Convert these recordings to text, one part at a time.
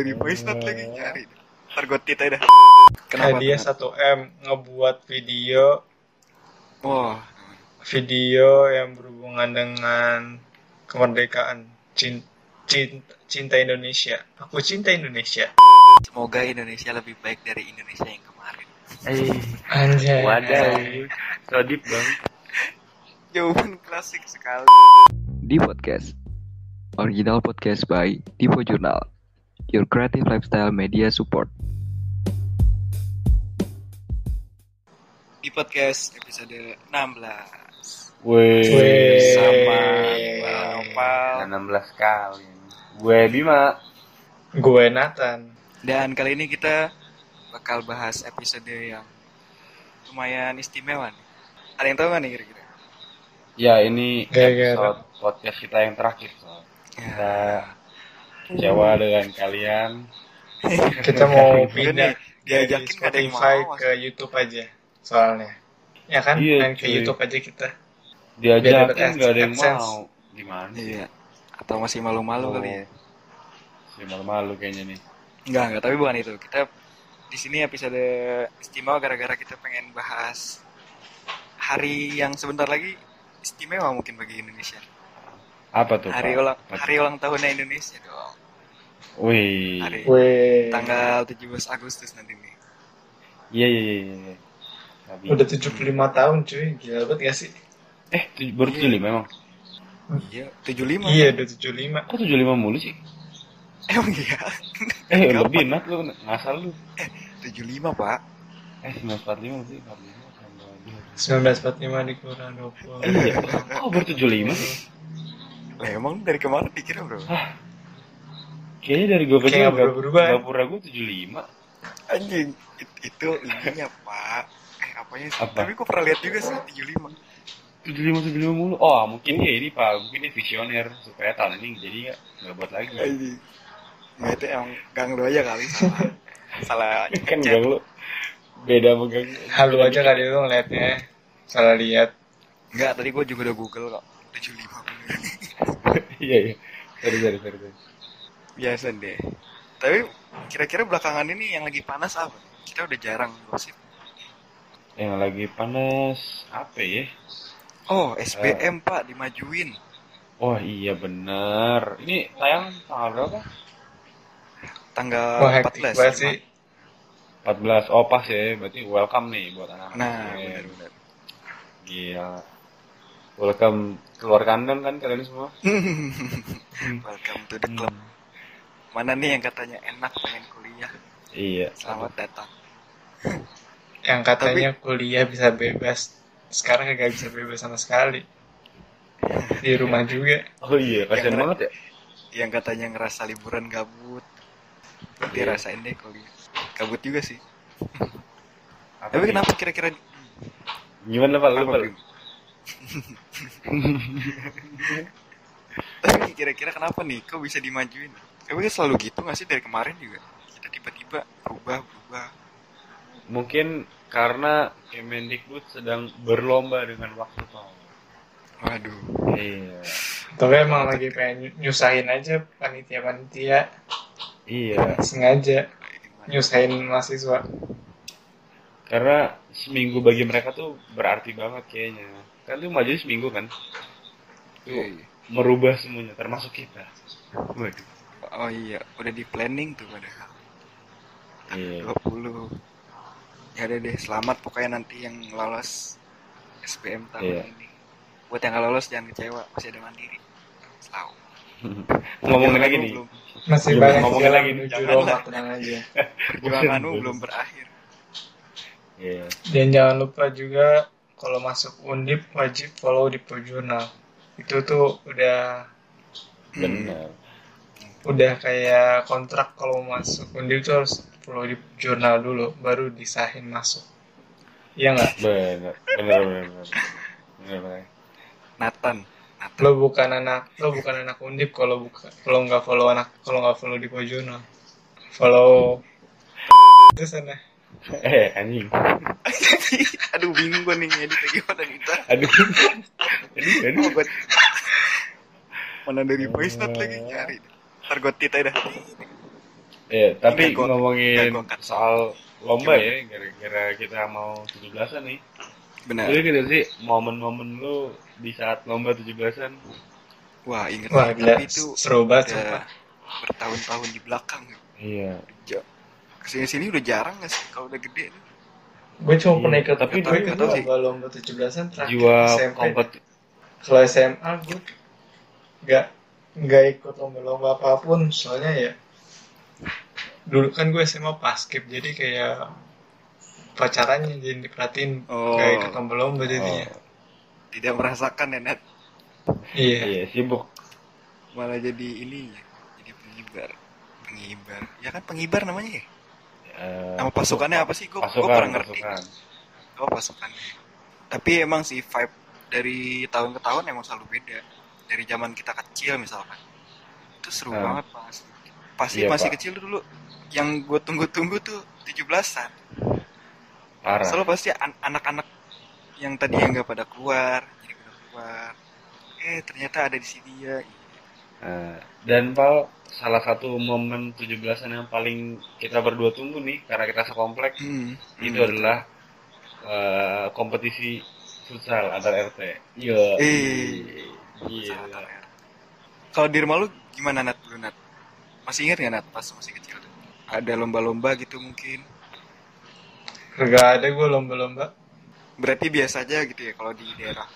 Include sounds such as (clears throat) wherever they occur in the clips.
dari voice note lagi nyari. Ntar gue tit aja dah. Kenapa? Hadiah tuh? 1M ngebuat video Wah, video yang berhubungan dengan kemerdekaan cinta, cinta, cinta Indonesia. Aku cinta Indonesia. semoga Indonesia lebih baik dari Indonesia yang kemarin. Eh, Anjay. wadah. So deep bang. Jawaban klasik sekali. di podcast. Original podcast by Divo Journal. Your creative lifestyle media support. Di podcast episode 16 Wih. Sama Bang Opal 16 kali. Gue Bima. Gue Nathan. dan kali ini kita bakal bahas episode yang lumayan istimewa nih. Ada yang tahu nggak nih kira-kira? Ya ini episode podcast kita yang terakhir. Sob. Ya. Kita kecewa dengan kalian. (laughs) Kita mau pindah diajakin ada yang mau. ke YouTube aja. Soalnya. Ya kan? Iya, Main ke. YouTube aja kita. Diajakin nggak ada yang mau. Gimana? Iya. Atau masih malu-malu Oh. kali ya? Si malu-malu kayaknya nih. Enggak, enggak, tapi bukan itu. Kita di sini episode istimewa gara-gara kita pengen bahas hari yang sebentar lagi istimewa mungkin bagi Indonesia. Apa tuh? Hari Pak? ulang Apa tuh? hari ulang tahunnya Indonesia dong. Wih. Hari Weh. tanggal 17 Agustus nanti nih. Iya iya iya. iya. Tapi- Udah 75 tahun cuy. Gila banget gak sih? Eh tuj- baru 75 emang. Iya, 75. Iya, udah 75. Kok 75 mulu sih? Emang iya. Eh Kapan? lebih nat lu ngasal lu. 75, Pak. Eh 945 sih 45 sama 1945 dikurang 20. Iya. Kok baru 75 sih? Lah emang dari kemarin dikira, Bro. Kayaknya dari gue kecil nggak berubah-berubah. Gak pura gue 75 Anjing, it- itu ininya, Pak. Eh, apanya sih? Apa? Tapi kok pernah lihat juga sih 75. 75 75 mulu. Oh, mungkin dia ini Pak, mungkin dia visioner supaya tahun ini jadi nggak nggak buat lagi. Anjing. Nggak itu emang gang lu aja kali salah. (laughs) salah kan gang lu beda sama gang. Halu aja kali lu ngeliatnya. Salah lihat. Enggak, tadi gua juga udah Google kok. 75 (laughs) Iya iya. Sorry sorry sorry. Biasa deh. Tapi kira-kira belakangan ini yang lagi panas apa? Kita udah jarang gosip. Yang lagi panas apa ya? Oh, SBM Pak dimajuin. Oh iya bener. Ini tayang tanggal berapa? Tanggal Wah, hektik 14. banget sih. 14. Oh pas ya, berarti welcome nih buat anak-anak. Nah, SBM. benar-benar. Gila. Welcome keluar kandang kan kalian semua? (laughs) Welcome to the club. Mana nih yang katanya enak pengen kuliah? Iya. Selamat datang. Yang katanya kuliah bisa bebas. Sekarang kagak bisa bebas sama sekali. Di rumah juga. Oh iya, kasihan Yang- banget ya. Yang katanya ngerasa liburan gabut. Nanti Iya. rasain deh kuliah. Gabut juga sih. Apa Tapi nih? kenapa kira-kira Gimana Pak? Lu Pak? (laughs) Tapi kira-kira kenapa nih? Kok bisa dimajuin? Tapi selalu gitu nggak sih dari kemarin juga? Kita tiba-tiba berubah, berubah. Mungkin karena Kemendikbud sedang berlomba dengan waktu Pak. Waduh. Iya. Tapi emang lagi pengen nyusahin aja panitia-panitia. Iya. Sengaja nyusahin mahasiswa. Karena seminggu bagi mereka tuh berarti banget kayaknya. Kan lu maju seminggu kan? Tuh Iya, iya. merubah semuanya termasuk kita. Waduh. Oh iya, udah di planning tuh padahal. Iya. 20. Ya udah deh, selamat pokoknya nanti yang lolos SBM tahun Iya. ini. Buat yang nggak lolos jangan kecewa, masih ada mandiri. Selalu. Ngomongin lagi nih. belum- Masih banyak ngomongin lagi, menuju jangan tenang aja. Perjuanganmu belum berakhir. Iya. Dan jangan lupa juga kalau masuk Undip wajib follow di Jurnal. Itu tuh udah Benar. Udah kayak kontrak kalau mau masuk Undip tuh harus follow di jurnal dulu baru disahin masuk. Iya nggak? Benar. Benar benar benar. Nathan. Nathan. Lo bukan anak lo bukan anak Undip kalau bukan kalau nggak follow anak kalau nggak follow di jurnal. Follow (laughs) itu sana. Eh anjing. (laughs) Aduh bingung gue nih ngedit gimana nih Ntar. Aduh. Aduh, aduh. Mana dari voice note lagi nyari ntar gue tit aja dah Ya, tapi gua- ngomongin cut. soal lomba Gimana? ya, gara-gara kita mau 17-an nih. benar Jadi gitu sih, momen-momen lu di saat lomba 17-an. wah inget Wah, gila. tapi itu Seru banget, bertahun-tahun di belakang Iya. Ke sini-sini udah jarang gak sih kalau udah gede tuh Gue cuma Iya, pernah ikut tapi gue dulu- gue lomba-lomba 17-an terakhir Jiwa SMP. kompet Kalau SMA gue nggak nggak ikut lomba-lomba apa pun soalnya ya dulu kan gue SMA paskib jadi kayak pacarannya jadi diperhatiin Oh. nggak ikut lomba-lomba jadinya. Oh, tidak merasakan ya net? Iya. Iya, sibuk. malah jadi ini ya jadi pengibar pengibar. Ya kan pengibar namanya ya? Eh, nama pasukannya apa sih? Gue gue kurang ngerti. pasukan. oh pasukan. Tapi emang sih vibe dari tahun ke tahun emang selalu beda dari zaman kita kecil misalkan itu seru Nah. banget pas pasti Iya, masih Pak. kecil dulu yang gue tunggu-tunggu tuh 17-an Parah. selalu pasti an- anak-anak yang tadi yang nggak pada keluar jadi pada keluar eh ternyata ada di sini ya Eh, dan Pal, salah satu momen 17-an yang paling kita berdua tunggu nih, karena kita sekomplek, hmm. itu Hmm. adalah eh, kompetisi futsal antar RT. Iya. Eh. Gila. Kalau di rumah lu gimana Nat dulu Nat? Masih ingat nggak Nat pas masih kecil tuh? Ada lomba-lomba gitu mungkin. nggak ada gue lomba-lomba Berarti biasa aja gitu ya kalau di daerah.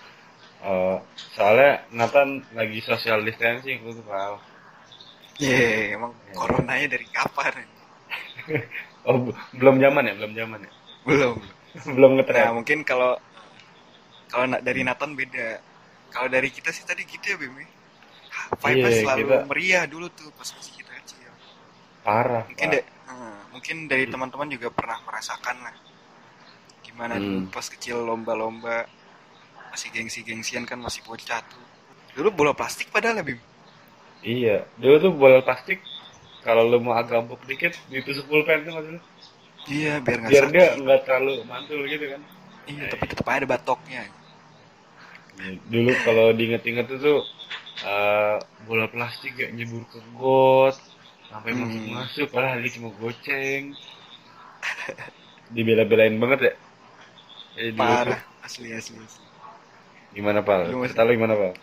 Eh, soalnya Nathan lagi social distancing tuh Pal. Iya, emang coronanya dari kapan? (laughs) Oh, b- belum zaman ya, belum zaman ya. Belum. (laughs) belum Nah, ngetren. mungkin kalau kalau na- dari Nathan beda. Kalau dari kita sih tadi gitu ya, Bim. ya. Vibe-nya Iya, selalu kita- meriah dulu tuh pas masih kita kecil. Parah. Mungkin Pak. deh, hmm, mungkin dari teman-teman juga pernah merasakan lah. Gimana dulu Hmm. pas kecil lomba-lomba masih gengsi-gengsian kan masih bocah tuh. Dulu bola plastik padahal ya, Bim. Iya, dulu tuh bola plastik kalau lu mau agak empuk dikit ditusuk pulpen tuh maksudnya. Iya, biar nggak Biar sakit. dia nggak terlalu mantul gitu kan. Iya, tapi tetap ada batoknya. Dulu kalau diinget-inget tuh eh, bola plastik gak nyebur ke got sampai Hmm. masuk masuk padahal dia cuma goceng dibela-belain banget ya Eh. Parah, asli asli. asli. gimana masih- Kata lu gimana pal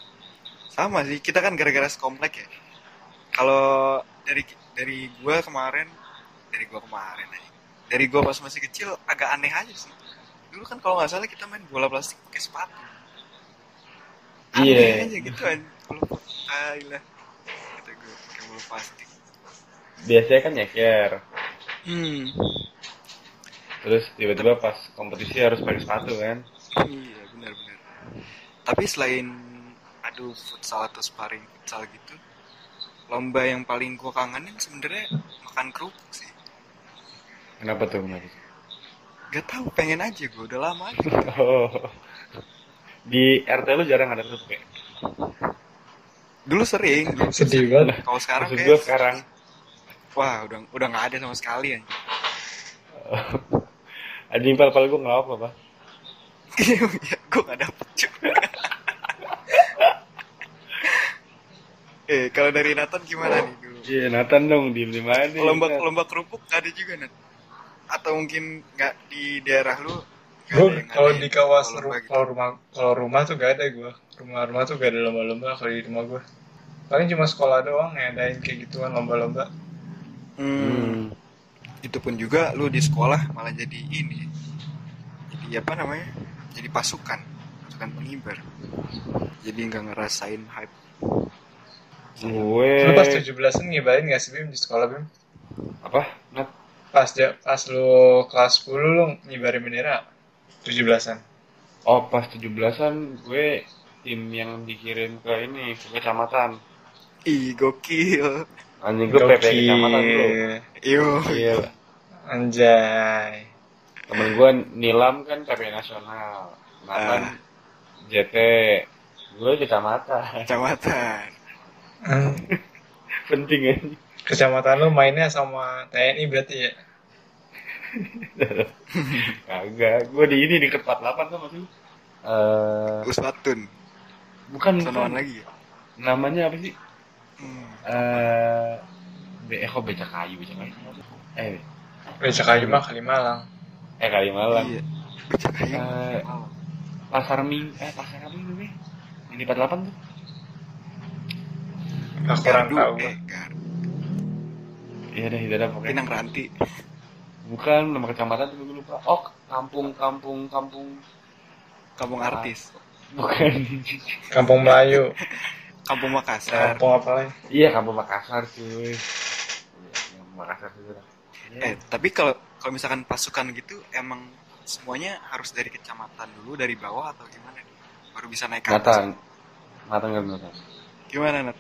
Sama sih, kita kan gara-gara sekomplek ya. Kalau dari dari gua kemarin, dari gua kemarin aja. Dari gua pas masih kecil agak aneh aja sih. Dulu kan kalau nggak salah kita main bola plastik pakai sepatu. Aneh Iya. aja gitu kan. Ah, lah. Kata gua pakai bola plastik. biasanya kan nyeker Hmm. terus tiba-tiba pas kompetisi harus pakai sepatu kan Iya, benar-benar. Tapi selain adu futsal atau sparring futsal gitu, lomba yang paling gua kangenin sebenarnya makan kerupuk sih. kenapa tuh kenapa Gak tahu, pengen aja gue udah lama aja. (laughs) oh. Di RT lu jarang ada kerupuk ya Dulu sering, dulu sedih sering. banget Kalau sekarang maksud kayak gue sekarang wah udah udah nggak ada sama sekali anjing. (laughs) anjing pal pal gue nggak apa apa Iya, gue gak dapet juga. (laughs) eh, kalau dari Nathan gimana nih dulu? iya Nathan dong di mana nih Lomba Nat? lomba kerupuk ada juga Nat? Atau mungkin nggak di daerah lu? Gue ada yang kalau di kawasan ru- gitu? kalau rumah kalau rumah tuh gak ada gue rumah rumah tuh gak ada lomba-lomba kalau di rumah gue paling cuma sekolah doang ngadain kayak gituan lomba-lomba Hmm, Hmm. itu pun juga lu di sekolah malah jadi ini. Jadi apa namanya? Jadi pasukan, pasukan pengibar. Jadi nggak ngerasain hype. gue lu pas 17-an ngibarin gak sih Bim di sekolah Bim apa Nat pas pas lu kelas 10 lu ngibarin bendera 17-an oh pas 17-an gue tim yang dikirim ke ini ke kecamatan. Ih, gokil. anjing gue PP kecamatan bro. Iya anjay. Temen gue nilam kan PP nasional. Nathan Ah. JT gue kecamatan. Kecamatan. Hmm, (laughs) penting ya kecamatan lu mainnya sama TNI berarti ya (laughs) kagak gue di ini di ke 48 tuh masih eh Uswatun. bukan Sonoan lagi ya. namanya apa sih Hmm. eh be eh kok beca kayu beca kayu eh Beca kayu mah Kalimalang. eh Kalimalang Iya. Becak kayu. Eh, Malam. pasar ming eh pasar apa itu be ini 48 tuh Gak kurang tahu. eh, iya deh itu ada pokoknya Pinang Ranti. Bukan nama kecamatan tuh gue lupa oh kampung kampung kampung Kampung artis. bukan Kampung Melayu. Kampung Makassar. Kampung apa lagi? iya kampung Makassar cuy iya Makassar dah Eh, tapi kalau kalau misalkan pasukan gitu emang semuanya harus dari kecamatan dulu dari bawah atau gimana? Baru bisa naik ke atas. Nathan Nathan nggak Nathan Gimana Nat?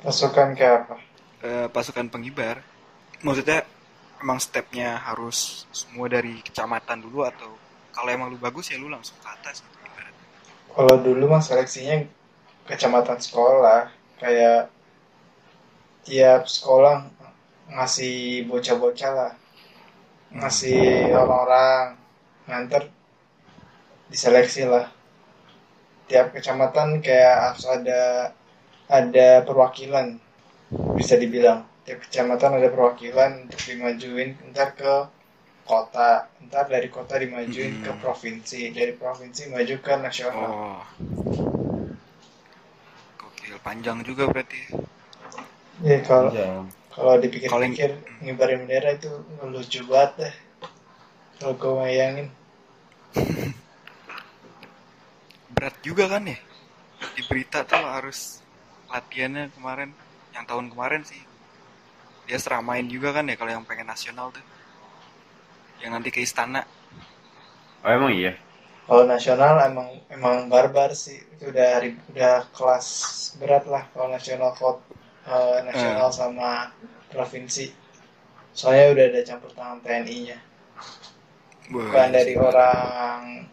Pasukan kayak apa? Eh, pasukan pengibar. Maksudnya emang stepnya harus semua dari kecamatan dulu atau kalau emang lu bagus ya lu langsung ke atas gitu. Kalau dulu mah seleksinya kecamatan sekolah. Kayak tiap sekolah ngasih bocah-bocah lah. Ngasih orang-orang. Nganter diseleksi lah. Tiap kecamatan kayak harus ada ada perwakilan bisa dibilang tiap kecamatan ada perwakilan untuk dimajuin ntar ke kota ntar dari kota dimajuin ke Hmm. provinsi dari provinsi maju ke nasional Oh. Gokil panjang juga berarti. ya kalau Jam. kalau dipikir-pikir ngibarin bendera itu lucu banget deh kalau gue bayangin (laughs) Berat juga kan ya? Di berita tuh harus latihannya kemarin, yang tahun kemarin sih. Dia seramain juga kan ya kalau yang pengen nasional tuh. Yang nanti ke istana. oh emang iya? Kalau nasional emang emang barbar sih. Itu udah udah kelas berat lah kalau nasional kot eh, nasional sama provinsi. Soalnya udah ada campur tangan TNI-nya bukan dari orang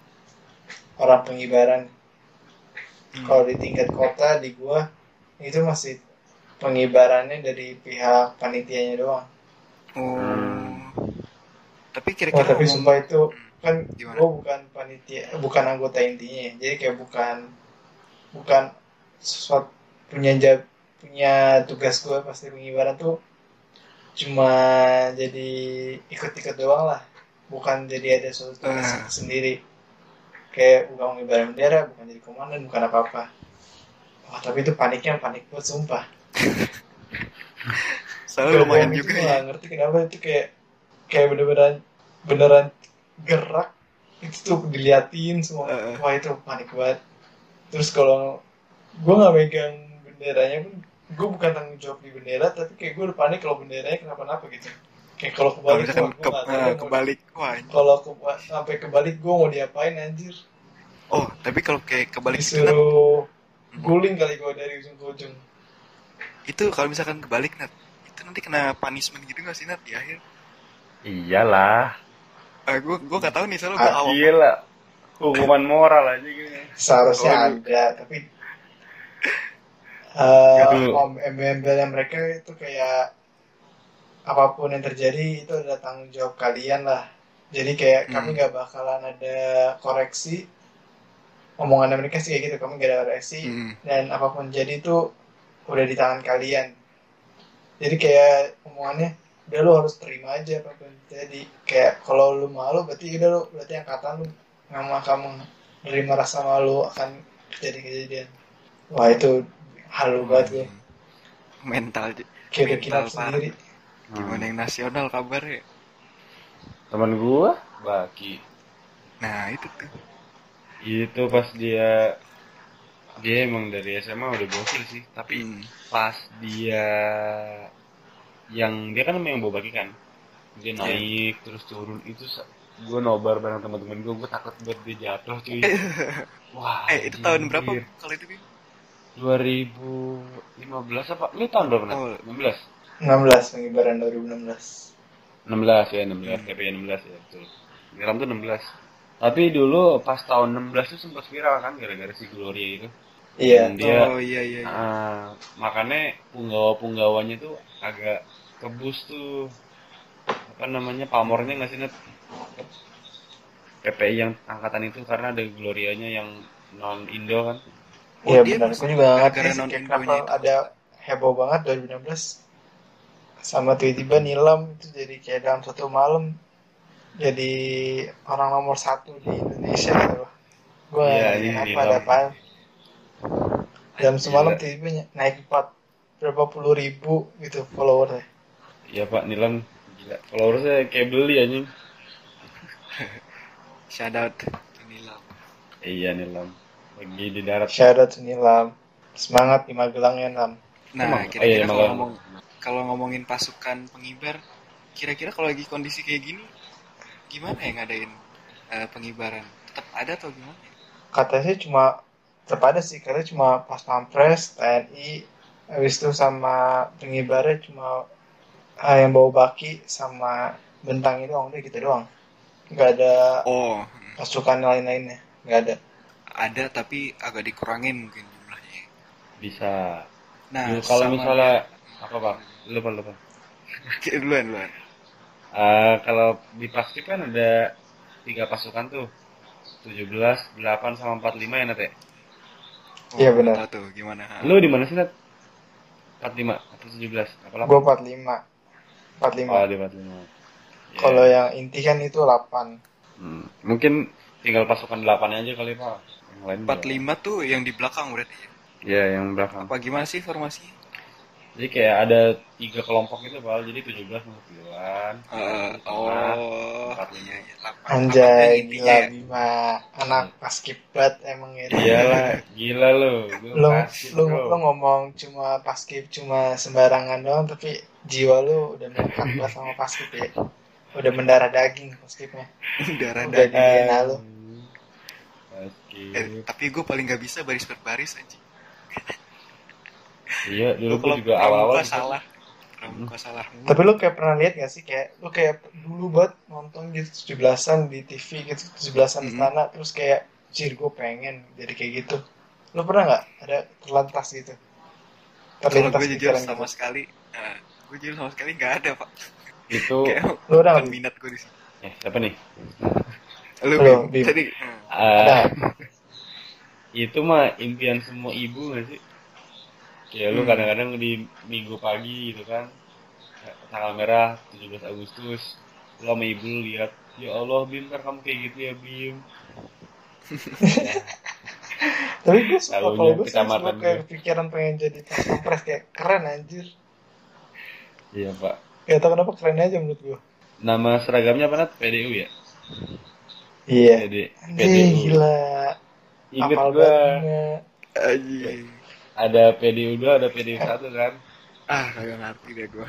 orang pengibaran. Hmm. kalau di tingkat kota di gua itu masih pengibarannya dari pihak panitianya doang Oh. Tapi kira-kira tapi umum- sumpah itu kan Gimana? gua bukan panitia bukan anggota intinya ya. jadi kayak bukan bukan sesuatu punya jab, punya tugas gua pasti pengibaran tuh cuma jadi ikut-ikut doang lah bukan jadi ada suatu tugas Ah. sendiri kayak bukan mengibaran bendera bukan jadi komandan bukan apa-apa Wah, tapi itu paniknya panik buat sumpah Soalnya lumayan juga ya. nggak ngerti kenapa itu kayak kayak bener-beneran beneran gerak itu tuh diliatin semua Heeh. wah itu panik banget terus kalau gue nggak megang benderanya pun gue bukan tanggung jawab di bendera tapi kayak gue udah panik kalau benderanya kenapa-napa gitu kayak kalau Kalau kebalik wah, ke, nggak tahu eh, kebalik, wah. kalau ke- sampai kebalik gue mau diapain anjir Oh, tapi kalau kayak kebalik itu Nat, disuruh guling kali gue dari ujung ke ujung itu kalau misalkan kebalik Nat, itu nanti kena punishment gitu gak sih Nat di akhir? iyalah Ah, gue gue gak tahu nih soalnya gue Ah, awam. gila hukuman moral aja gitu seharusnya Oh, ada tapi (laughs) eh Itu- om- embel-embelnya mereka itu kayak apa pun yang terjadi itu adalah tanggung jawab kalian lah jadi kayak Hmm. kami nggak bakalan ada koreksi omongan mereka sih kayak gitu kami nggak ada koreksi Hmm. dan apa pun jadi itu udah di tangan kalian jadi kayak omongannya udah lu harus terima aja apa pun jadi kayak kalau lu malu berarti udah lu berarti angkatan lu nggak kamu menerima rasa malu akan kejadian-kejadian wah itu halu banget gue Mental kilap parah. sendiri Gimana yang nasional kabarnya? teman gua baki Nah itu tuh. itu pas dia dia emang dari SMA udah gokil sih tapi Hmm. pas dia yang dia kan emang yang bawa baki kan dia Iya. naik terus turun itu gue nobar bareng teman-teman gue gue takut buat dia jatuh cuy (laughs) wah Eh itu tahun berapa kalau itu Bim? 2015 apa lu tahun berapa? Oh. 16 16 pengibaran 2016 16 ya 16 Hmm. KPI 16 ya betul Wiram tuh 16 tapi dulu pas tahun 16 tuh sempat viral kan gara-gara si Gloria itu iya Dan dia Oh iya iya. iya. ah, makanya punggawa-punggawanya tuh agak kebus tuh apa namanya pamornya nggak sih Nat? PPI yang angkatan itu karena ada Glorianya yang non Indo kan Oh, Iya dia benar, gue juga nggak ngerti sih kenapa itu. ada heboh banget 2016 sama tiba-tiba nilam itu jadi kayak dalam satu malam jadi orang nomor satu di Indonesia gitu. Gue Iya, ngerti Nilam. apa ada apa. Dalam semalam tiba-tiba naik empat berapa puluh ribu gitu followernya. Iya Pak Nilam gila. Followersnya kayak beli anjing. (laughs) Shout out to Nilam. Iya Nilam. Lagi di darat. Shout out to Nilam. Semangat di Magelang ya Nam. Nah, kira-kira Oh, iya, kalau ngomong kalau ngomongin pasukan pengibar, kira-kira kalau lagi kondisi kayak gini, gimana ya ngadain eh, pengibaran? Tetap ada atau gimana? Katanya sih cuma tetap ada sih katanya cuma pas pampres TNI habis itu sama pengibarnya cuma ah, yang bawa baki sama bentang itu doang udah gitu doang nggak ada Oh, pasukan lain-lainnya nggak ada ada tapi agak dikurangin mungkin jumlahnya. Bisa. Nah, kalau sama- misalnya apa Pak? Lupa lupa. Oke, duluan duluan. Eh, kalau di plastik kan ada tiga pasukan tuh 17, 8 sama 45 ya Nat ya? Oh, Iya, benar. tahu tuh gimana? Lu di mana sih Nat? 45 atau 17? Apa gue 45 45 Oh, di 45. Ya. kalau yang inti kan itu 8 Hmm, Mungkin tinggal pasukan 8 aja kali Pak. Yang lain 45 tuh yang di belakang berarti ya? Ya, yang belakang. Apa gimana sih formasinya? Jadi kayak ada tiga kelompok gitu Pak. Jadi 17 masuk duluan. Eh, oh, empat iya, lima. iya, delapan. anjay gila ya? Bima anak paskibrat emang itu Iyalah, gila lu. Gua lu kasih, lu, bro. lu ngomong cuma paskib cuma sembarangan doang tapi jiwa lu udah melekat banget sama paskib ya udah mendarah daging paskibnya Darah udah di daging. DNA lu Oke. Eh, tapi gue paling gak bisa baris berbaris aja. Iya, dulu kalau juga awal-awal pramuka salah. Pramuka salah. tapi lu kayak pernah lihat gak sih kayak lu kayak dulu banget nonton gitu 17-an di TV gitu 17-an Mhm. istana terus kayak jir gue pengen jadi kayak gitu lu pernah nggak ada terlintas gitu terlintas gue jujur sama gitu sekali, eh, gue jujur sama sekali nggak ada pak. itu Kayak lu udah minat gue di sini. eh siapa nih? Lu, Lu, Bim. Tadi, eh, Eh, ada itu mah impian semua ibu gak sih? Kayak lu Hmm. kadang-kadang di minggu pagi gitu kan tanggal merah 17 Agustus lu sama ibu lu lihat ya Allah Bim ntar kamu kayak gitu ya Bim (laughs) tapi gue suka kalau gue suka kayak gue. pikiran pengen jadi pas pampres kayak keren anjir iya pak Gak tau kenapa keren aja menurut gue nama seragamnya apa Nat? PDU ya? Iya PD, Anjir gila inget banget anjing. Ada PDU 2 ada PDU 1 kan Ah, kagak ngerti deh gue.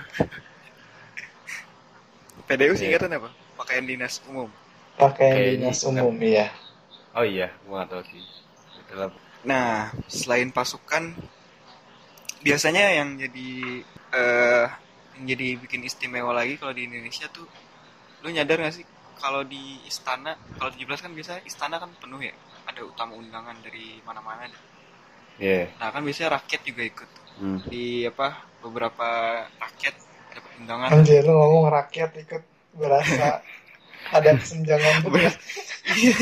PDU Iya. singkatan apa? Pakaian dinas umum. Pakaian dinas umum iya oh iya gua tau sih Itulah. Nah, selain pasukan, biasanya yang jadi eh yang jadi bikin istimewa lagi kalau di Indonesia tuh, lu nyadar gak sih kalau di istana, kalau 17 kan biasa istana kan penuh ya, ada utama undangan dari mana-mana. deh. Iya. Nah kan biasanya rakyat juga ikut Hmm. di apa beberapa rakyat dapat undangan. Anjir lu ngomong rakyat ikut berasa (laughs) ada kesenjangan Iya,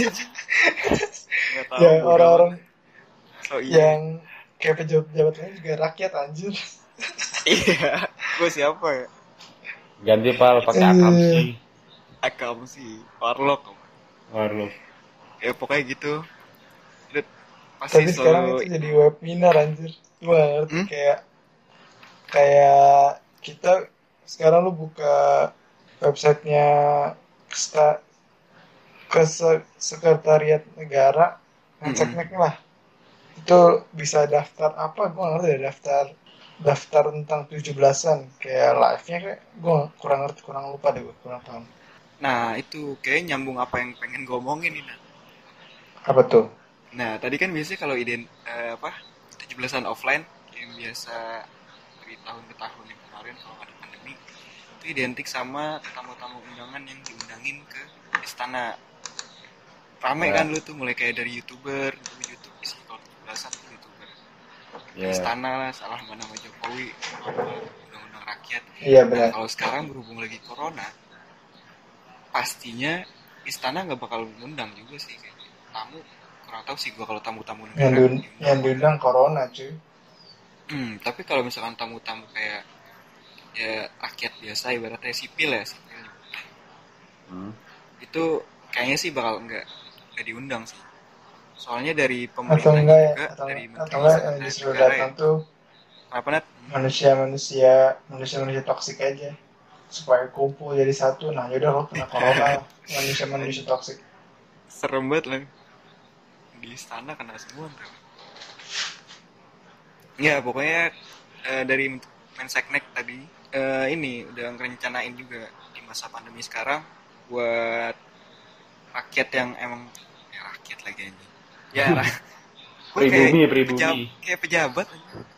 (laughs) ya orang-orang Oh iya, yang kayak pejabat-pejabat lain juga rakyat anjir (laughs) iya. Gue siapa ya? ganti pal pakai Iya. akam sih Akam sih, Warlock. Warlock Ya pokoknya gitu. Pasti tapi sekarang itu jadi webinar anjir gue ngerti Hmm? kayak kayak kita sekarang lu buka websitenya kesta, ke sekretariat negara ngecek Mm-mm. lah itu bisa daftar apa gue ngerti ya daftar daftar tentang 17-an kayak live-nya kayak gue kurang ngerti kurang lupa deh gue kurang paham Nah itu kayak nyambung apa yang pengen gue omongin nih Nat. apa tuh Nah tadi kan biasanya kalau iden eh, apa 17-an offline yang biasa dari tahun ke tahun yang kemarin kalau ada pandemi itu identik sama tamu-tamu undangan yang diundangin ke istana. Rame Ya. kan lu tuh mulai kayak dari youtuber, dulu YouTube isi kalau 17-an tuh youtuber. ya Istana lah salah mana nama Jokowi, undang-undang rakyat. iya Nah, benar kalau sekarang berhubung lagi corona, pastinya istana nggak bakal mengundang juga sih kayaknya. Tamu kurang tahu sih gua kalau tamu-tamu yang, negara diun- diundang. yang diundang corona cuy. Hmm, tapi kalau misalkan tamu-tamu kayak ya rakyat biasa ibaratnya sipil ya sipil. Hmm. itu kayaknya sih bakal nggak nggak diundang sih. Soalnya dari atau pemerintah enggak ya? juga atau, dari atau enggak yang disuruh ya. datang tuh apa net manusia manusia manusia manusia toksik aja. Supaya kumpul jadi satu. Nah yaudah lo kena (laughs) corona manusia manusia toksik. Serem banget lah di istana kena semua ntar. ya pokoknya eh, dari Menseknek tadi eh, ini udah ngerencanain juga di masa pandemi sekarang buat rakyat yang emang ya rakyat lagi (laughs) ini ya Pribumi, kayak pribumi. pejab- kayak pejabat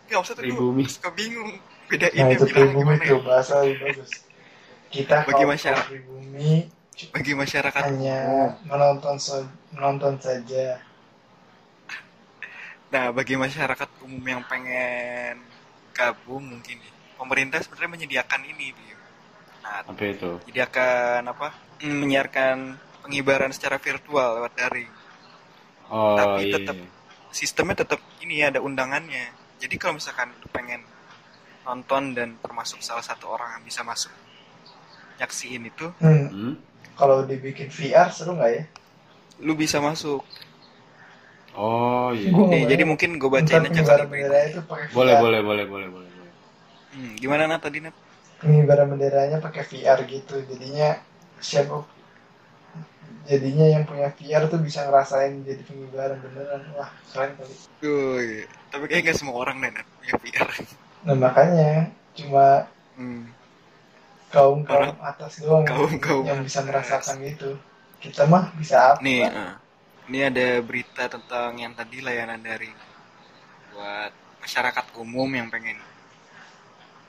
nggak usah Pribumi. suka bingung nah bedainnya itu bilang pribumi gimana ya bahasa bagus kita Bagi masyarakat. pribumi bagi masyarakat hanya menonton menonton saja Nah, bagi masyarakat umum yang pengen gabung mungkin nih, pemerintah sebenarnya menyediakan ini, Bio. Nah, Apa itu? menyediakan apa? Hmm, Menyiarkan pengibaran secara virtual lewat daring. Oh Tapi iya. tetap sistemnya tetap ini ada undangannya. Jadi kalau misalkan lu pengen nonton dan termasuk salah satu orang yang bisa masuk nyaksiin itu, hmm, Hmm? kalau dibikin VR seru nggak ya lu bisa masuk. Oh iya. Gua Nih, nggak jadi mungkin gue bacain aja kali. bendera itu pakai Boleh, VR. boleh, boleh, boleh, boleh. boleh. Hmm, gimana Nat tadi Nat? pengibaran benderanya pakai VR gitu jadinya siapa jadinya yang punya VR tuh bisa ngerasain jadi pengibaran beneran wah keren kali tapi kayaknya nggak semua orang deh Nat punya VR. nah makanya cuma Hmm. kaum kaum atas doang Kaum-kaum yang bisa merasakan itu kita mah bisa apa Nih, eh, ini ada berita tentang yang tadi layanan daring buat masyarakat umum yang pengen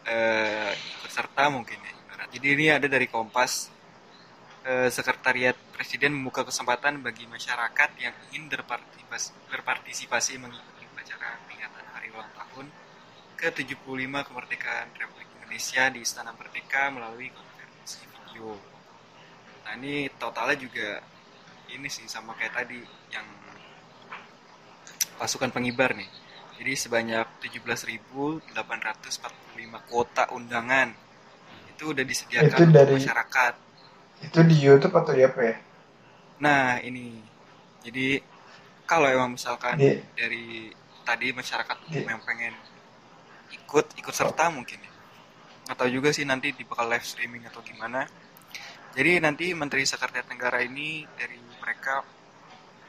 eh, ikut mungkin ya. Jadi ini ada dari Kompas, eh, Sekretariat Presiden membuka kesempatan bagi masyarakat yang ingin berpartisipasi, berpartisipasi mengikuti upacara peringatan Hari Ulang Tahun ke-75 kemerdekaan Republik Indonesia di Istana Merdeka melalui konferensi video. Nah ini totalnya juga ini sih sama kayak tadi yang pasukan pengibar nih. Jadi sebanyak 17.845 kuota undangan itu udah disediakan Itu untuk dari- masyarakat. itu di YouTube atau di apa ya Nah ini jadi kalau emang misalkan Di- dari tadi masyarakat Di- yang pengen ikut ikut serta mungkin ya. atau juga sih nanti di bakal live streaming atau gimana. Jadi nanti Menteri Sekretariat Negara ini dari mereka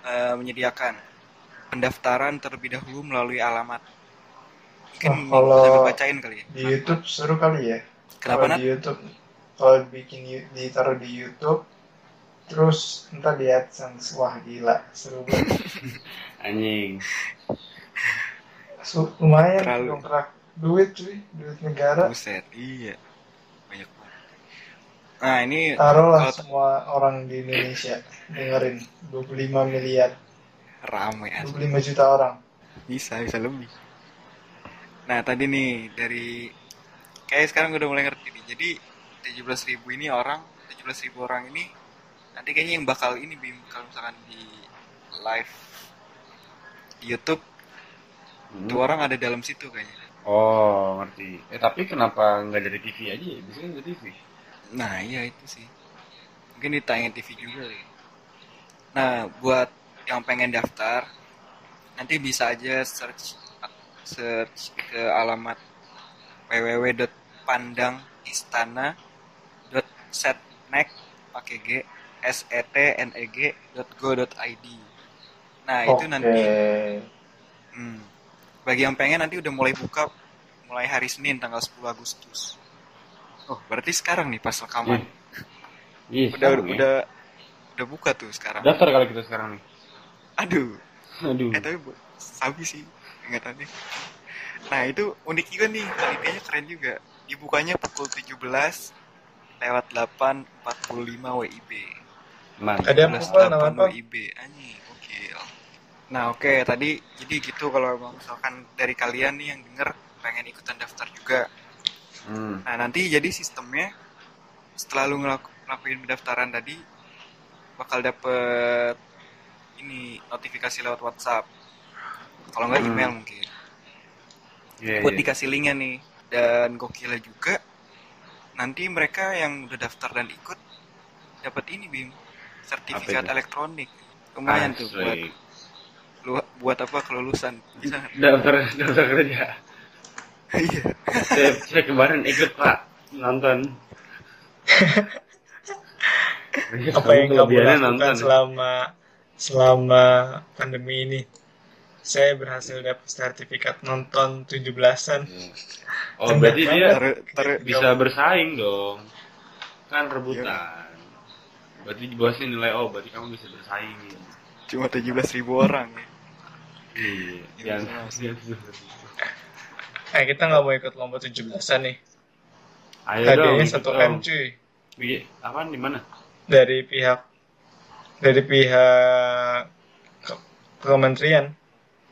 eh, menyediakan pendaftaran terlebih dahulu melalui alamat. Mungkin Oh, kalau- sambil bacain kali ya. di YouTube seru kali ya Kenapa kalau Nat? di YouTube kalau bikin ditaruh di YouTube terus ntar di AdSense wah gila seru banget (laughs) Anjing. Su- lumayan Terlalu- dongkrak duit cuy duit negara Buset, iya. Nah, ini taruhlah kalau semua orang di Indonesia dengerin 25 miliar ramai asli. 25 juta orang Bisa, bisa lebih. Nah, tadi nih dari kayak sekarang gue udah mulai ngerti nih. Jadi 17.000 ini orang, 17.000 orang ini nanti kayaknya yang bakal ini Bim kalau misalkan di live di YouTube Hmm. itu orang ada dalam situ kayaknya. Oh, ngerti. Eh, tapi kenapa nggak dari TV aja ya? Biasanya dari TV. Nah, iya itu sih. Mungkin ditayangin TV juga ya. Nah, buat yang pengen daftar nanti bisa aja search search ke alamat www.pandangistana.setnek pakai G s e t n e g go id. Nah, itu oke nanti hmm, bagi yang pengen nanti udah mulai buka mulai hari Senin tanggal 10 Agustus. Oh, berarti sekarang nih pas rekaman. Iya, udah sekarang ya. udah udah buka tuh sekarang. Daftar kali kita sekarang nih. Aduh, Aduh. eh tapi sabi sih tadi. Nah itu unik juga nih, panitianya keren juga. Dibukanya pukul 17 lewat 8.45 WIB. Mantap. Ada apa, Pak? Nama 11.8 apa? WIB, anjing, oke. Nah oke, tadi jadi gitu kalau misalkan dari kalian nih yang denger pengen ikutan daftar juga. Hmm. Nah nanti jadi sistemnya setelah lu ngelaku- ngelakuin pendaftaran tadi bakal dapet ini notifikasi lewat WhatsApp. Kalau nggak Hmm. email mungkin. Iya, Buat iya. dikasih linknya nih. Dan gokilnya juga nanti mereka yang udah daftar dan ikut dapat ini bim sertifikat elektronik. Lumayan tuh buat lu- buat apa kelulusan. Bisa daftar daftar kerja Iya. saya, saya kemarin ikut pak nonton. (laughs) Apa yang kamu lakukan nonton. selama selama pandemi ini? Saya berhasil dapat sertifikat nonton 17-an oh berarti dia Ter- ter- bisa bersaing dong. Kan rebutan. Berarti bosnya nilai oh berarti kamu bisa bersaing. Nih cuma 17.000 ribu orang ya. iya Iya, yang (laughs) bisa. Eh kita nggak mau ikut lomba 17-an nih. Ayo dong hadiahnya 1 dong. m cuy. Iya, apaan di mana? Dari pihak dari pihak ke- kementerian.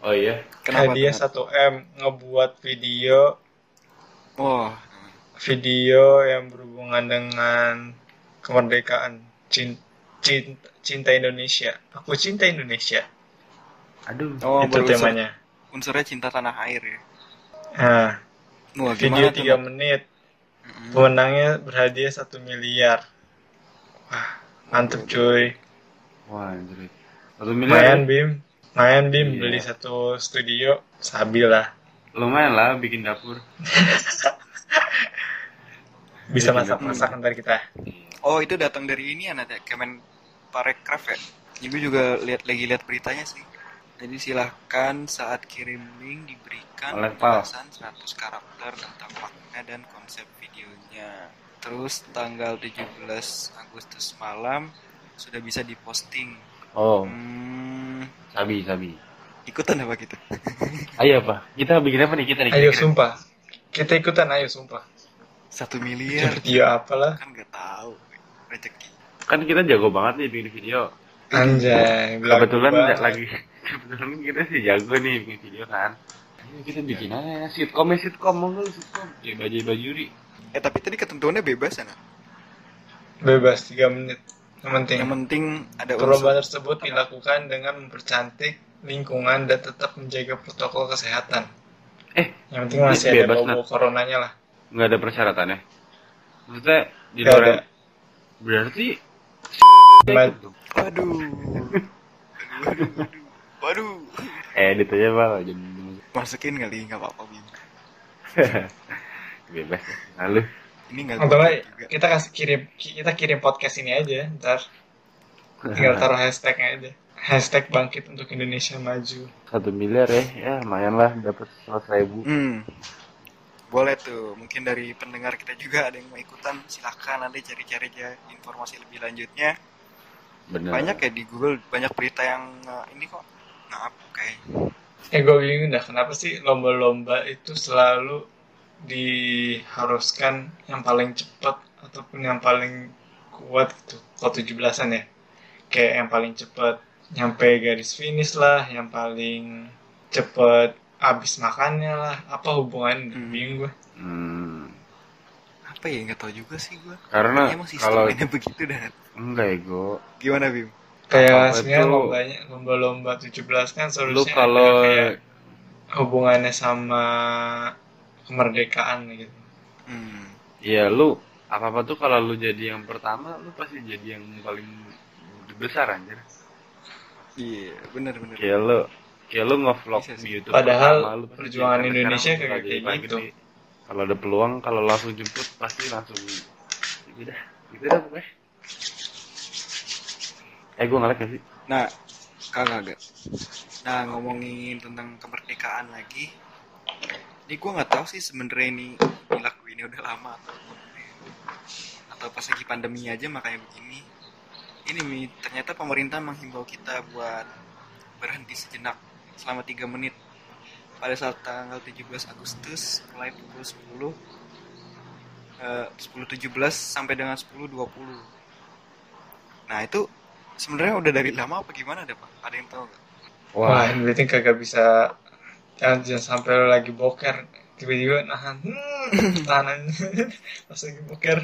Oh iya? Kenapa? hadiah? 1 m ngebuat video. Wah, video yang berhubungan dengan kemerdekaan cinta, cinta, cinta Indonesia. Aku cinta Indonesia. Aduh. Oh, itu temanya. unsurnya cinta tanah air ya. Nah Wah, video? 3 menit. Mm-mm. pemenangnya berhadiah 1 miliar. Wah mantep cuy. Wah anjir satu miliar? Bim. Lumayan Bim. Iya. beli satu studio sabil lah. Lumayan lah bikin dapur. (laughs) Bisa masak-masak ntar kita. Oh, itu datang dari ini ya, nanti Kemen Parekraf ya. Ibu juga lihat lagi lihat beritanya sih. Jadi silahkan saat kirim link diberikan Oleh penjelasan 100 karakter tentang makna dan konsep videonya. Terus tanggal 17 Agustus malam sudah bisa diposting. oh. Hmm, sabi sabi. Ikutan apa gitu? (laughs) ayo apa kita bikin apa nih? Kita nih ayo sumpah. Kita ikutan ayo sumpah. Satu miliar. Video apalah. Kan nggak tahu. Rezeki. kan kita jago banget nih bikin video. Anjay kebetulan banget. lagi kebetulan kita sih jago nih bikin video kan. Ayo kita bikin aja sitkom ya sitkom mau nggak lu sitkom ya baju bajuri Eh tapi tadi ketentuannya bebas ya, Nak? bebas 3 menit. Yang penting Yang penting ada unsur. perlombaan tersebut dilakukan dengan mempercantik lingkungan dan tetap menjaga protokol kesehatan. Eh yang penting masih ada Bebas, bau coronanya lah. Nggak ada persyaratannya. Maksudnya di luar ada. berarti (laughs) (laughs) Waduh. Waduh, waduh, waduh. eh ditanya apa jadi Masukin kali, nggak apa-apa, Bim. (laughs) bebas. Lalu. Ini nggak kita kasih kirim kita kirim podcast ini aja ntar. Tinggal (laughs) taruh hashtagnya aja. Hashtag bangkit untuk Indonesia maju. Satu miliar ya. Ya lumayan lah. Dapat seratus ribu. Hmm. Boleh tuh, mungkin dari pendengar kita juga ada yang mau ikutan, silahkan nanti cari-cari aja informasi lebih lanjutnya. bener Banyak ya di Google, banyak berita yang eh, ini kok ngap kayak. eh gue bingung dah kenapa sih lomba-lomba itu selalu diharuskan yang paling cepat ataupun yang paling kuat gitu kalau 17-an ya kayak yang paling cepat nyampe garis finish lah yang paling cepet habis makannya lah apa hubungannya Hmm. bingung gue hmm, Apa ya, nggak tahu juga sih gua. karena Emang kalau (laughs) begitu dah. enggak ego Gimana, Bim? Kayak sebenarnya lombanya lomba-lomba 17 kan lu solusinya kalau ada kayak hubungannya sama kemerdekaan gitu Hmm. ya lu apa apa tuh kalau lu jadi yang pertama lu pasti jadi yang paling besar anjir Iya, benar-benar. kayak lu kayak lu ngevlog di. YouTube Padahal pertama, lu perjuangan jadi- Indonesia kayak- kayak gitu. kalau ada peluang kalau langsung jemput pasti langsung gitu dah gitu dah pokoknya eh gue ngelek gak sih Nah, kagak kagak. Nah, ngomongin tentang kemerdekaan lagi. Ini gue nggak tahu sih sebenarnya ini dilakuin ini udah lama atau atau pas lagi pandemi aja makanya begini. Ini Mi, ternyata pemerintah menghimbau kita buat berhenti sejenak selama 3 menit pada saat tanggal 17 Agustus mulai pukul 10 eh, 10.17 sampai dengan 10.20. Nah, itu sebenarnya udah dari lama apa gimana deh Pak? Ada yang tahu nggak? Wah, berarti kagak bisa jangan, jangan sampai lo lagi boker tiba-tiba nahan hmm, (laughs) tahan (laughs) pas lagi boker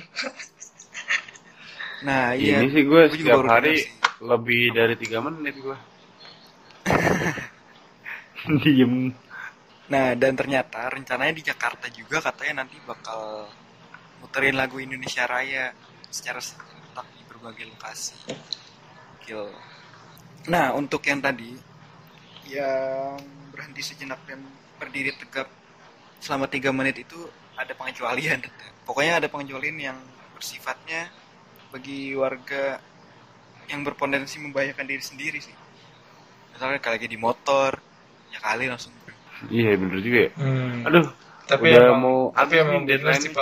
Nah, iya. ini sih gue setiap baru hari lebih dari tiga menit gue (laughs) Diem. Nah, dan ternyata rencananya di Jakarta juga katanya nanti bakal muterin lagu Indonesia Raya secara serentak di berbagai lokasi. Nah, untuk yang tadi yang berhenti sejenak dan berdiri tegap selama tiga menit itu ada pengecualian. Pokoknya ada pengecualian yang bersifatnya bagi warga yang berpotensi membahayakan diri sendiri sih. Misalnya kalau lagi di motor, ya kali langsung Iya bener juga ya. Hmm. Aduh, tapi udah emang, mau tapi emang deadline sih.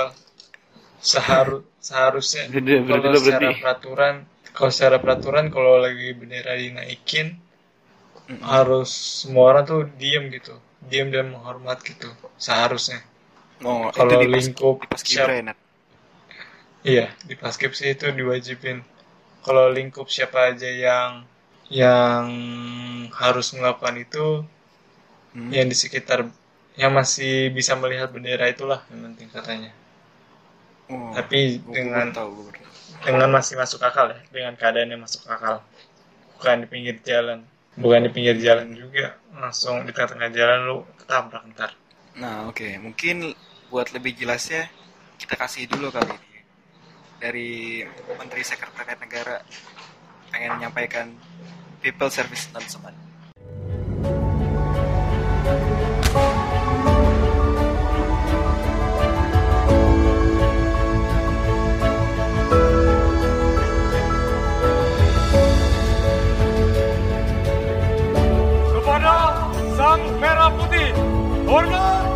Seharus seharusnya berarti kalau secara peraturan kalau secara peraturan kalau lagi bendera dinaikin Mm-mm. harus semua orang tuh diem gitu diem dan menghormat gitu seharusnya Oh, Kalau itu di pas- lingkup di pas siap- Kibra ya, iya di paskib sih itu diwajibin kalau lingkup siapa aja yang yang harus melakukan itu Hmm. yang di sekitar yang masih bisa melihat bendera itulah yang penting katanya Oh, tapi dengan tahu. Dengan masih masuk akal ya dengan keadaan yang masuk akal. Bukan di pinggir jalan. Bukan di pinggir jalan juga. Langsung di tengah-tengah jalan lu ketabrak ntar. Nah, oke, mungkin buat lebih jelasnya kita kasih dulu kali ini. Dari Menteri Sekretariat Negara pengen menyampaikan People Service Announcement. Hormat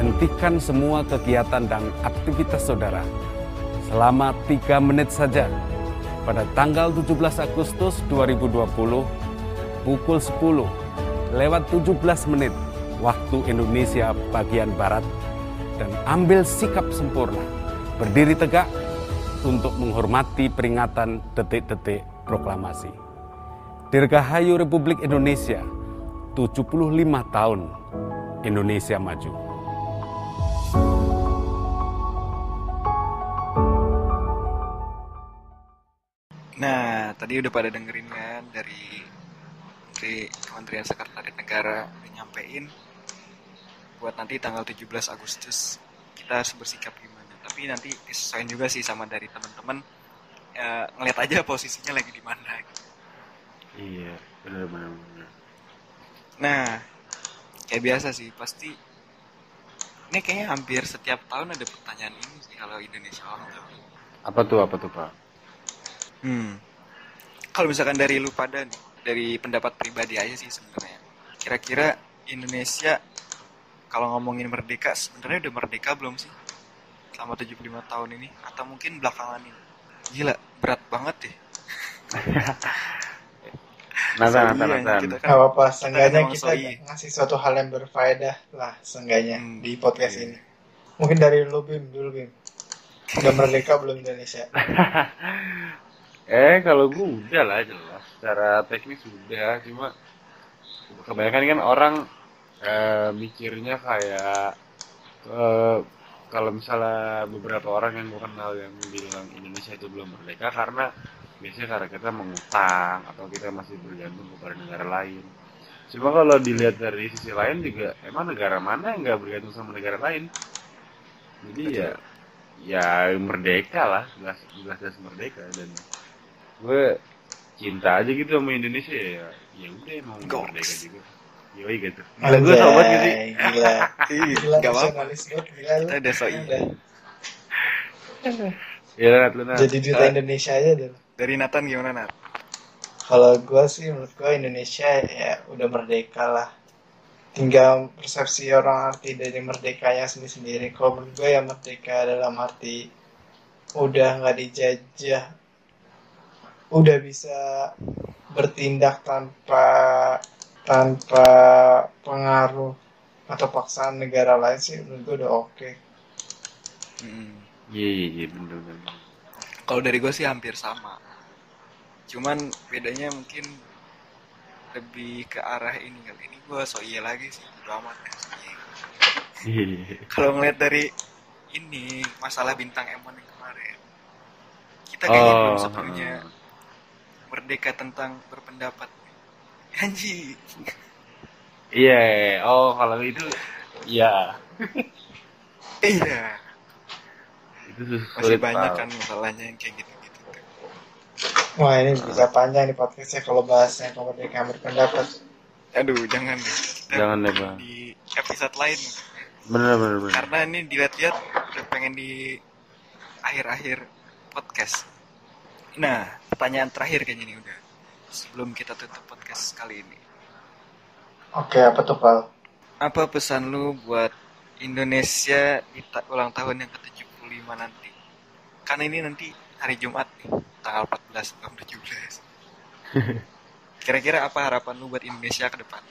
Hentikan semua kegiatan dan aktivitas saudara selama 3 menit saja. Pada tanggal 17 Agustus 2020 pukul 10 lewat 17 menit waktu Indonesia bagian Barat. Dan ambil sikap sempurna berdiri tegak untuk menghormati peringatan detik-detik proklamasi. Dirgahayu Republik Indonesia 75 tahun Indonesia maju. Nah, tadi udah pada dengerin kan dari Menteri Kementerian Sekretariat Negara udah nyampein buat nanti tanggal 17 Agustus kita harus bersikap gimana. Tapi nanti disesuaikan juga sih sama dari teman-teman eh, ngeliat aja posisinya lagi di mana. gitu. Iya, bener. Nah, kayak biasa sih pasti ini kayaknya hampir setiap tahun ada pertanyaan ini sih kalau Indonesia ulang tahun. Apa tuh apa tuh pak? Hmm. Kalau misalkan dari lu pada nih, dari pendapat pribadi aja sih sebenarnya. Kira-kira Indonesia kalau ngomongin merdeka sebenarnya udah merdeka belum sih? Selama 75 tahun ini atau mungkin belakangan ini? Gila, berat banget (laughs) ya, Nathan. kita kan Gak apa-apa, seenggaknya emang kita ngasih suatu hal yang berfaedah lah, seenggaknya Hmm, di podcast iya. ini. Mungkin dari lu Bim dulu Bim. Udah merdeka belum Indonesia? (laughs) Eh kalau gue udah lah jelas. Secara teknis udah, cuma kebanyakan kan orang eh, mikirnya kayak eh, kalau misalnya beberapa orang yang gue kenal yang bilang Indonesia itu belum merdeka karena biasanya karena kita mengutang atau kita masih bergantung kepada negara lain. Cuma kalau dilihat dari sisi lain juga emang negara mana yang nggak bergantung sama negara lain? Jadi ya ya merdeka lah, jelas jelas jelas merdeka dan gue cinta aja gitu sama Indonesia ya ya udah emang Goks. merdeka juga yoi gitu gila gue sobat gitu sih Gila. (laughs) Gila, nggak apa-apa. gila lu. Kita udah so Udah. ya Nat, lu Nat. Jadi duta Indonesia aja deh. Dari Nathan gimana Nat? Kalau gue sih menurut gue Indonesia ya udah merdeka lah. Tinggal persepsi orang arti dari merdekanya sendiri-sendiri. Kalau menurut gue ya merdeka dalam arti udah nggak dijajah, udah bisa bertindak tanpa tanpa pengaruh atau paksaan negara lain sih menurut gue udah oke. Hmm. iya iya iya bener bener Kalau dari gue sih hampir sama. Cuman bedanya mungkin lebih ke arah ini kali ini gue so iya lagi sih bodo amat ya, so iya. Iya. Kalau ngeliat dari ini masalah bintang M1 yang kemarin, kita kayaknya Oh, belum sepenuhnya merdeka tentang berpendapat. Anji. Iya, oh kalau itu iya. Iya. Itu sus- Masih banyak kan masalahnya yang kayak gitu-gitu. Wah ini bisa panjang nih podcastnya kalau bahasnya kemerdekaan berpendapat. Aduh, jangan deh. Jangan deh, Bang. Di episode lain. Bener bener bener. Karena ini dilihat-lihat udah pengen di akhir-akhir podcast. Nah, pertanyaan terakhir kayaknya nih udah. Sebelum kita tutup podcast kali ini. Oke apa tuh Pal? Apa pesan lu buat Indonesia di ta- ulang tahun yang ke-75 nanti? Karena ini nanti hari Jumat nih, tanggal 14 tahun 17. Kira-kira apa harapan lu buat Indonesia ke depan?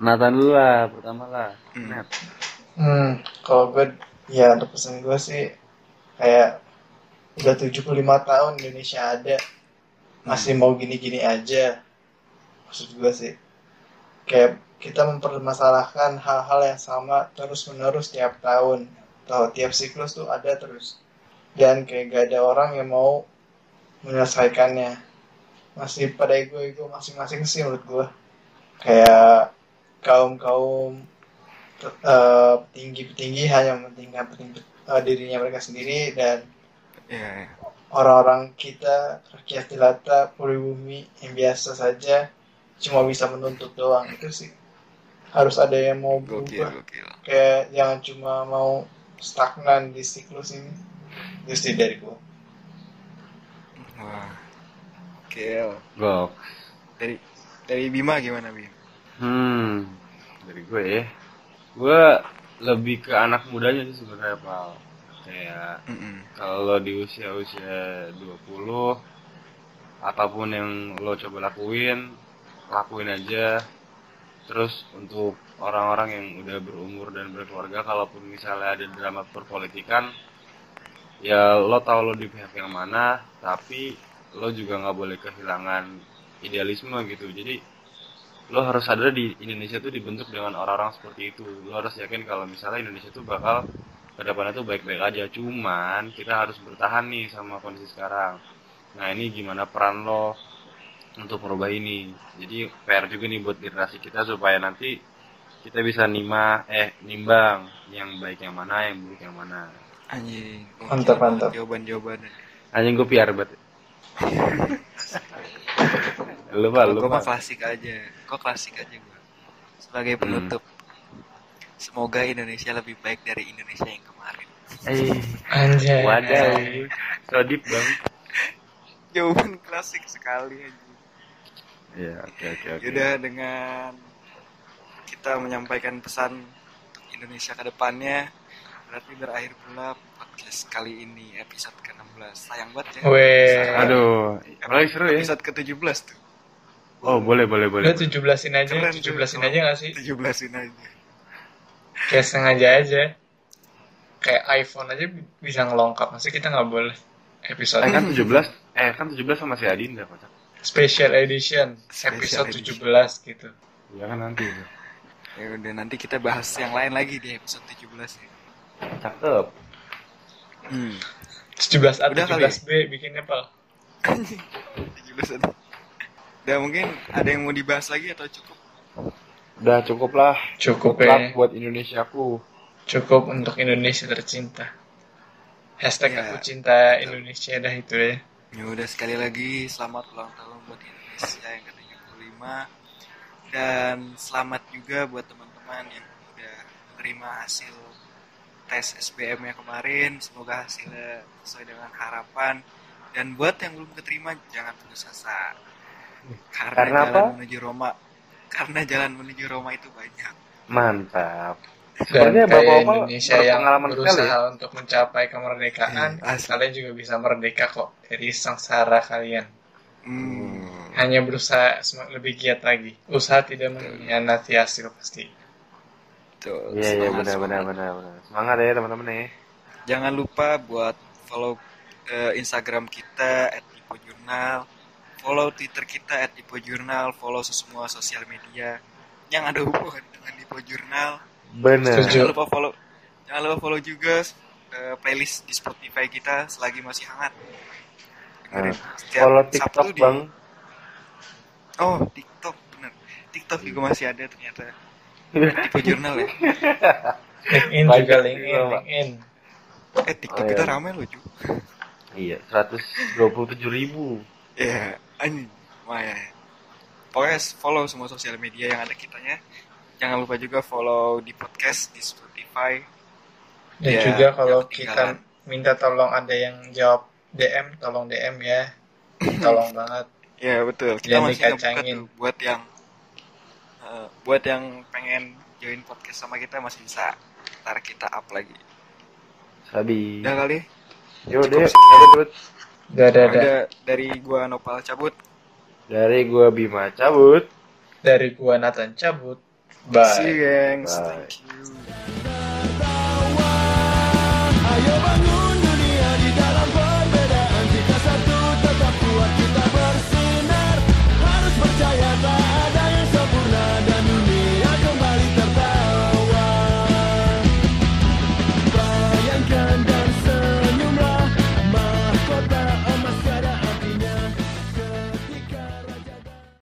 Nathan dulu lah pertama lah. Hmm. Nat. Hmm, kalau gue ya untuk pesan gue sih kayak udah 75 tahun Indonesia ada masih mau gini-gini aja. Maksud gue sih kayak kita mempermasalahkan hal-hal yang sama terus menerus tiap tahun. Atau tiap siklus tuh ada terus. Dan kayak gak ada orang yang mau menyelesaikannya. Masih pada ego-ego masing-masing sih menurut gue kayak kaum kaum petinggi-petinggi hanya mementingkan eh, dirinya mereka sendiri dan Iya, iya. Orang-orang kita rakyat jelata pribumi yang biasa saja cuma bisa menuntut doang itu sih harus ada yang mau Gokil, berubah gokil. kayak jangan cuma mau stagnan di siklus ini itu sih dari gua Wah. Gokil. Gok. Dari dari Bima gimana, Bim? Hmm. Dari gue ya. Gue lebih ke anak mudanya sih sebenarnya Pal. Kayak Mm-mm. kalau di usia-usia 20 apa pun yang lo coba lakuin lakuin aja. Terus untuk orang-orang yang udah berumur dan berkeluarga kalaupun misalnya ada drama perpolitikan ya lo tahu lo di pihak yang mana tapi lo juga nggak boleh kehilangan idealisme gitu. Jadi lo harus sadar di Indonesia tuh dibentuk dengan orang-orang seperti itu. Lo harus yakin kalau misalnya Indonesia tuh bakal ke depannya tuh baik-baik aja cuman kita harus bertahan nih sama kondisi sekarang nah ini gimana peran lo untuk merubah ini jadi PR juga nih buat generasi kita supaya nanti kita bisa nima eh nimbang yang baik yang mana yang buruk yang mana Anjing. Mantap, mantap. Jawaban-jawabannya. anjing gue PR banget lu pak lu Gue mah klasik aja. Kok klasik aja gue. Sebagai penutup. Semoga Indonesia lebih baik dari Indonesia yang kemarin. eh anjay wadaw so deep bang Jawaban klasik sekali aja. ya oke oke oke Yaudah dengan kita menyampaikan pesan untuk Indonesia ke depannya berarti berakhir pula podcast kali ini episode ke-16. Sayang banget ya. Weh. aduh apalagi seru ya Episode ke-17 tuh. oh boleh boleh boleh udah 17-in aja Keren, 17-in tuh. aja gak sih 17-in aja. Kayak sengaja aja kayak iPhone aja bisa ngelongkap masih kita nggak boleh episode Eh, kan 17 eh kan 17 sama si Adinda kocak special edition Special episode edition. 17 gitu ya kan nanti Ya udah nanti kita bahas yang lain lagi di episode 17 ya. cakep Hmm. 17A Udah kali 17B bikinnya pal 17 ada. Udah mungkin ada yang mau dibahas lagi atau cukup? Udah cukup lah cukup ya buat Indonesiaku cukup untuk Indonesia tercinta hashtag Ya. aku cinta Indonesia dah itu ya Ya udah sekali lagi selamat ulang tahun buat Indonesia yang ke-75 dan selamat juga buat teman-teman yang udah menerima hasil tes SBM-nya kemarin. Semoga hasilnya sesuai dengan harapan. Dan buat yang belum keterima jangan putus asa. Karena, Karena jalan apa? menuju Roma karena jalan menuju Roma itu banyak. mantap. Sebenarnya Bapak Opal Indonesia yang berpengalaman sekali. berusaha ya. untuk mencapai kemerdekaan Hmm, kalian juga bisa merdeka kok dari sengsara kalian. Hmm. hanya berusaha lebih giat lagi. Usaha tidak mengkhianati hasil pasti. Tuh, iya iya semangat, benar benar benar benar. Semangat ya teman-teman ya. Jangan lupa buat follow eh, Instagram kita @dipojurnal, follow Twitter kita @dipojurnal, follow semua sosial media yang ada hubungan dengan Dipo Jurnal. Setuju. Jangan lupa follow, jangan lupa follow juga eh, playlist di Spotify kita selagi masih hangat. Nah, setiap Kalau Sabtu TikTok di- bang, Oh, TikTok bener. TikTok juga masih ada ternyata. Tipe (laughs) jurnal ya. LinkedIn juga LinkedIn, Pak. LinkedIn. Eh, TikTok Oh, kita iya. rame loh, Ju. iya 127 ribu. Iya, anjing. Lumayan. Pokoknya follow semua sosial media yang ada kitanya. Jangan lupa juga follow di podcast di Spotify. Dan Ya, juga kalau kita minta tolong ada yang jawab DM, tolong DM ya. (clears throat) Tolong banget. Ya betul. Kita Jangan masih dikacangin. tuh buat yang eh, buat yang pengen join podcast sama kita masih bisa ntar kita up lagi. Sabi. Udah kali. Yo cukup deh, udah, udah. Ada dari gua Nopal cabut. Dari gua Bima cabut. Dari gua Nathan cabut. Bye. See you, gengs. Bye. Thank you.